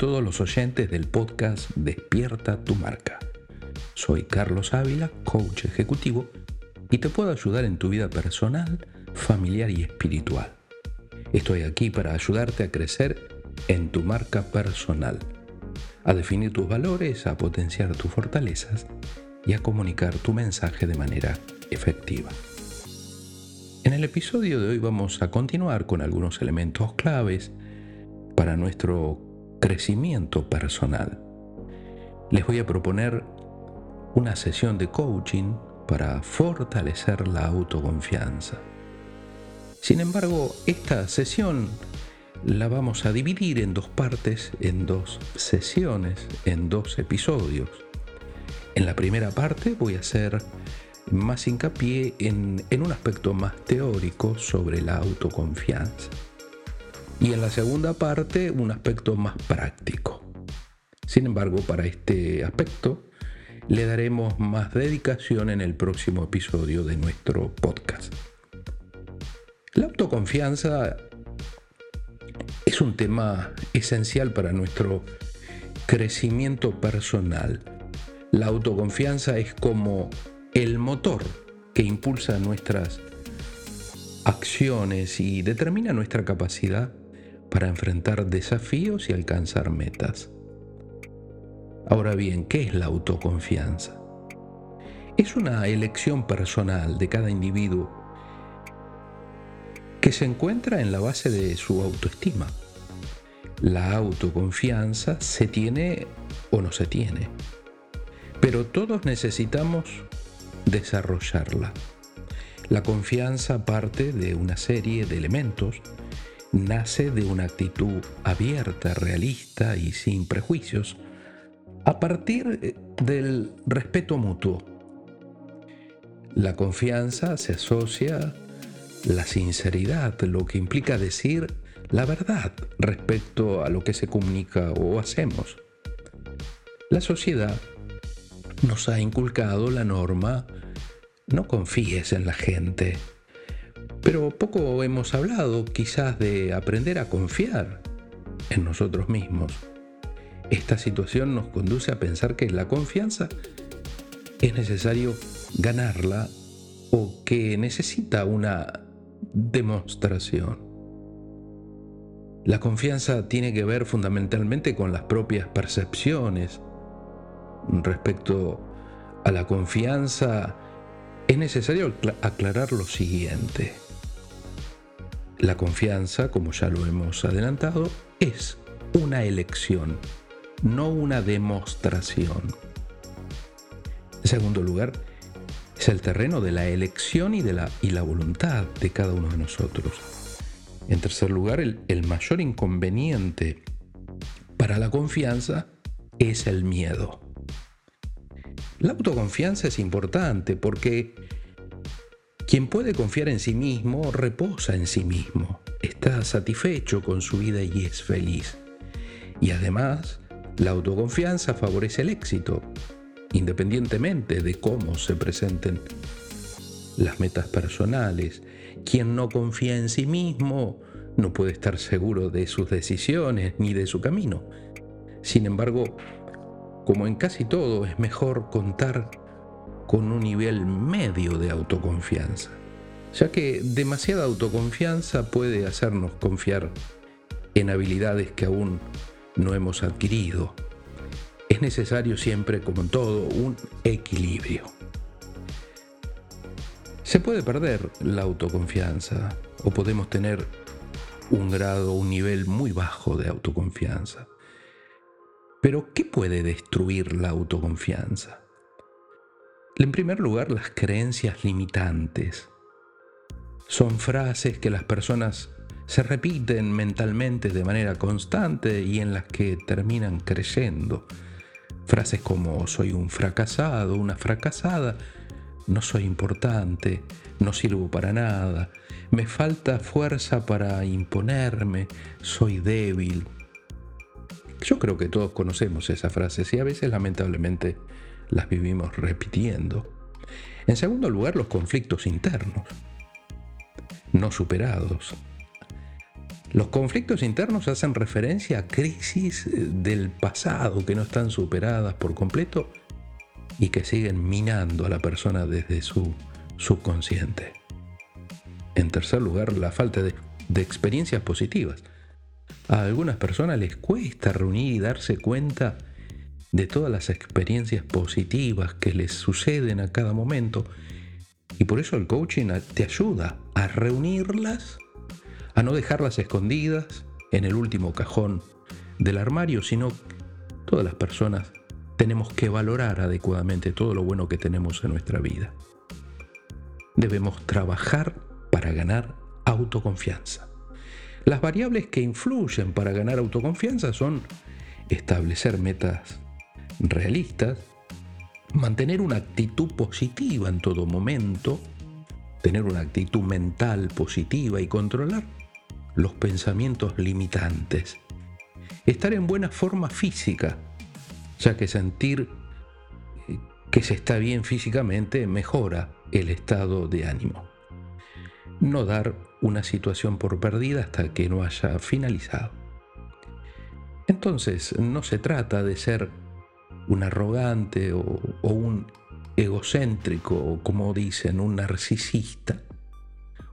todos los oyentes del podcast Despierta tu marca. Soy Carlos Ávila, coach ejecutivo, y te puedo ayudar en tu vida personal, familiar y espiritual. Estoy aquí para ayudarte a crecer en tu marca personal, a definir tus valores, a potenciar tus fortalezas y a comunicar tu mensaje de manera efectiva. En el episodio de hoy vamos a continuar con algunos elementos claves para nuestro crecimiento personal. Les voy a proponer una sesión de coaching para fortalecer la autoconfianza. Sin embargo, esta sesión la vamos a dividir en dos partes, en dos sesiones, en dos episodios. En la primera parte voy a hacer más hincapié en, en un aspecto más teórico sobre la autoconfianza y en la segunda parte un aspecto más práctico. Sin embargo, para este aspecto le daremos más dedicación en el próximo episodio de nuestro podcast. La autoconfianza es un tema esencial para nuestro crecimiento personal. La autoconfianza es como el motor que impulsa nuestras acciones y determina nuestra capacidad para enfrentar desafíos y alcanzar metas. Ahora bien, ¿qué es la autoconfianza? Es una elección personal de cada individuo que se encuentra en la base de su autoestima. La autoconfianza se tiene o no se tiene, pero todos necesitamos desarrollarla. La confianza parte de una serie de elementos nace de una actitud abierta, realista y sin prejuicios, a partir eh, del respeto mutuo. La confianza se asocia la sinceridad, lo que implica decir la verdad respecto a lo que se comunica o hacemos. La sociedad nos ha inculcado la norma no confíes en la gente, pero poco hemos hablado quizás de aprender a confiar en nosotros mismos. Esta situación nos conduce a pensar que la confianza es necesario ganarla o que necesita una demostración. La confianza tiene que ver fundamentalmente con las propias percepciones. Respecto a la confianza, es necesario aclarar lo siguiente. La confianza, como ya lo hemos adelantado, es una elección, no una demostración. En segundo lugar, es el terreno de la elección y de la, y la voluntad de cada uno de nosotros. En tercer lugar, el, el mayor inconveniente para la confianza es el miedo. La autoconfianza es importante porque quien puede confiar en sí mismo reposa en sí mismo, está satisfecho con su vida y es feliz. Y además, la autoconfianza favorece el éxito, independientemente de cómo se presenten las metas personales. Quien no confía en sí mismo no puede estar seguro de sus decisiones ni de su camino. Sin embargo, como en casi todo, es mejor contar con un nivel medio de autoconfianza, ya que demasiada autoconfianza puede hacernos confiar en habilidades que aún no hemos adquirido. Es necesario siempre, como en todo, un equilibrio. Se puede perder la autoconfianza o podemos tener un grado, un nivel muy bajo de autoconfianza. Pero, ¿qué puede destruir la autoconfianza? En primer lugar, las creencias limitantes. Son frases que las personas se repiten mentalmente de manera constante y en las que terminan creyendo. Frases como soy un fracasado, una fracasada, no soy importante, no sirvo para nada, me falta fuerza para imponerme, soy débil. Yo creo que todos conocemos esas frases y a veces lamentablemente las vivimos repitiendo. En segundo lugar, los conflictos internos, no superados. Los conflictos internos hacen referencia a crisis del pasado que no están superadas por completo y que siguen minando a la persona desde su subconsciente. En tercer lugar, la falta de, de experiencias positivas. A algunas personas les cuesta reunir y darse cuenta de todas las experiencias positivas que les suceden a cada momento. Y por eso el coaching te ayuda a reunirlas a no dejarlas escondidas en el último cajón del armario, sino todas las personas tenemos que valorar adecuadamente todo lo bueno que tenemos en nuestra vida. Debemos trabajar para ganar autoconfianza. Las variables que influyen para ganar autoconfianza son establecer metas realistas, mantener una actitud positiva en todo momento, tener una actitud mental positiva y controlar los pensamientos limitantes. Estar en buena forma física, ya que sentir eh, que se está bien físicamente mejora el estado de ánimo. No dar una situación por perdida hasta que no haya finalizado. Entonces, no se trata de ser un arrogante o, un egocéntrico, o como dicen, un narcisista,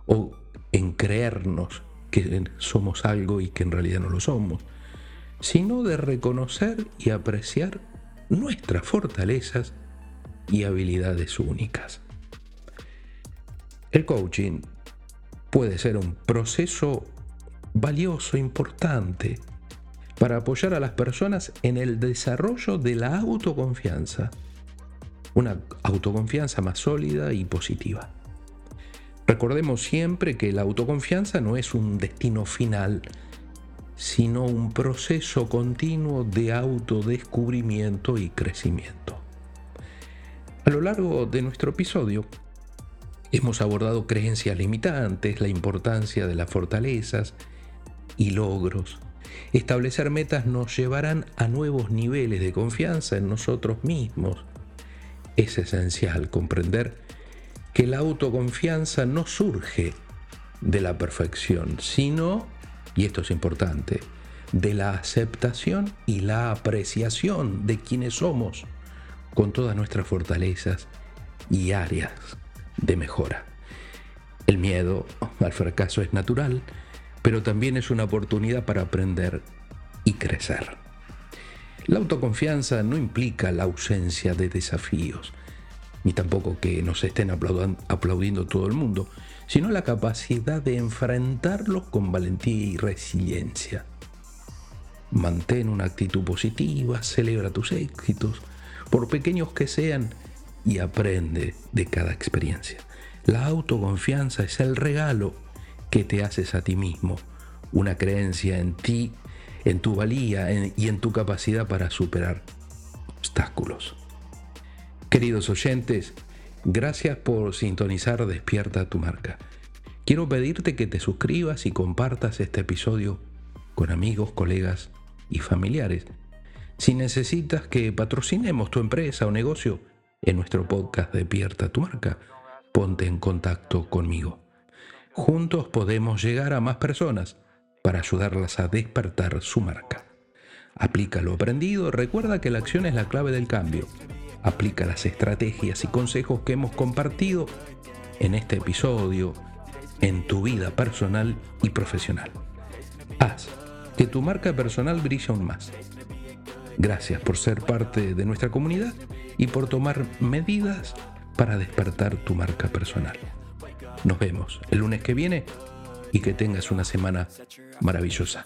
o en creernos que somos algo y que en realidad no lo somos, sino de reconocer y apreciar nuestras fortalezas y habilidades únicas. El coaching puede ser un proceso valioso, importante, para apoyar a las personas en el desarrollo de la autoconfianza, una autoconfianza más sólida y positiva. Recordemos siempre que la autoconfianza no es un destino final, sino un proceso continuo de autodescubrimiento y crecimiento. A lo largo de nuestro episodio hemos abordado creencias limitantes, la importancia de las fortalezas y logros. Establecer metas nos llevarán a nuevos niveles de confianza en nosotros mismos. Es esencial comprender que la autoconfianza no surge de la perfección, sino, y esto es importante, de la aceptación y la apreciación de quienes somos, con todas nuestras fortalezas y áreas de mejora. El miedo al fracaso es natural, pero también es una oportunidad para aprender y crecer. La autoconfianza no implica la ausencia de desafíos, ni tampoco que nos estén aplaudiendo todo el mundo, sino la capacidad de enfrentarlos con valentía y resiliencia. Mantén una actitud positiva, celebra tus éxitos, por pequeños que sean, y aprende de cada experiencia. La autoconfianza es el regalo que te haces a ti mismo, una creencia en ti, en tu valía y en tu capacidad para superar obstáculos. Queridos oyentes, gracias por sintonizar Despierta tu marca. Quiero pedirte que te suscribas y compartas este episodio con amigos, colegas y familiares. Si necesitas que patrocinemos tu empresa o negocio en nuestro podcast Despierta tu marca, ponte en contacto conmigo. Juntos podemos llegar a más personas para ayudarlas a despertar su marca. Aplica lo aprendido, recuerda que la acción es la clave del cambio aplica las estrategias y consejos que hemos compartido en este episodio en tu vida personal y profesional. Haz que tu marca personal brille aún más. Gracias por ser parte de nuestra comunidad y por tomar medidas para despertar tu marca personal. Nos vemos el lunes que viene y que tengas una semana maravillosa.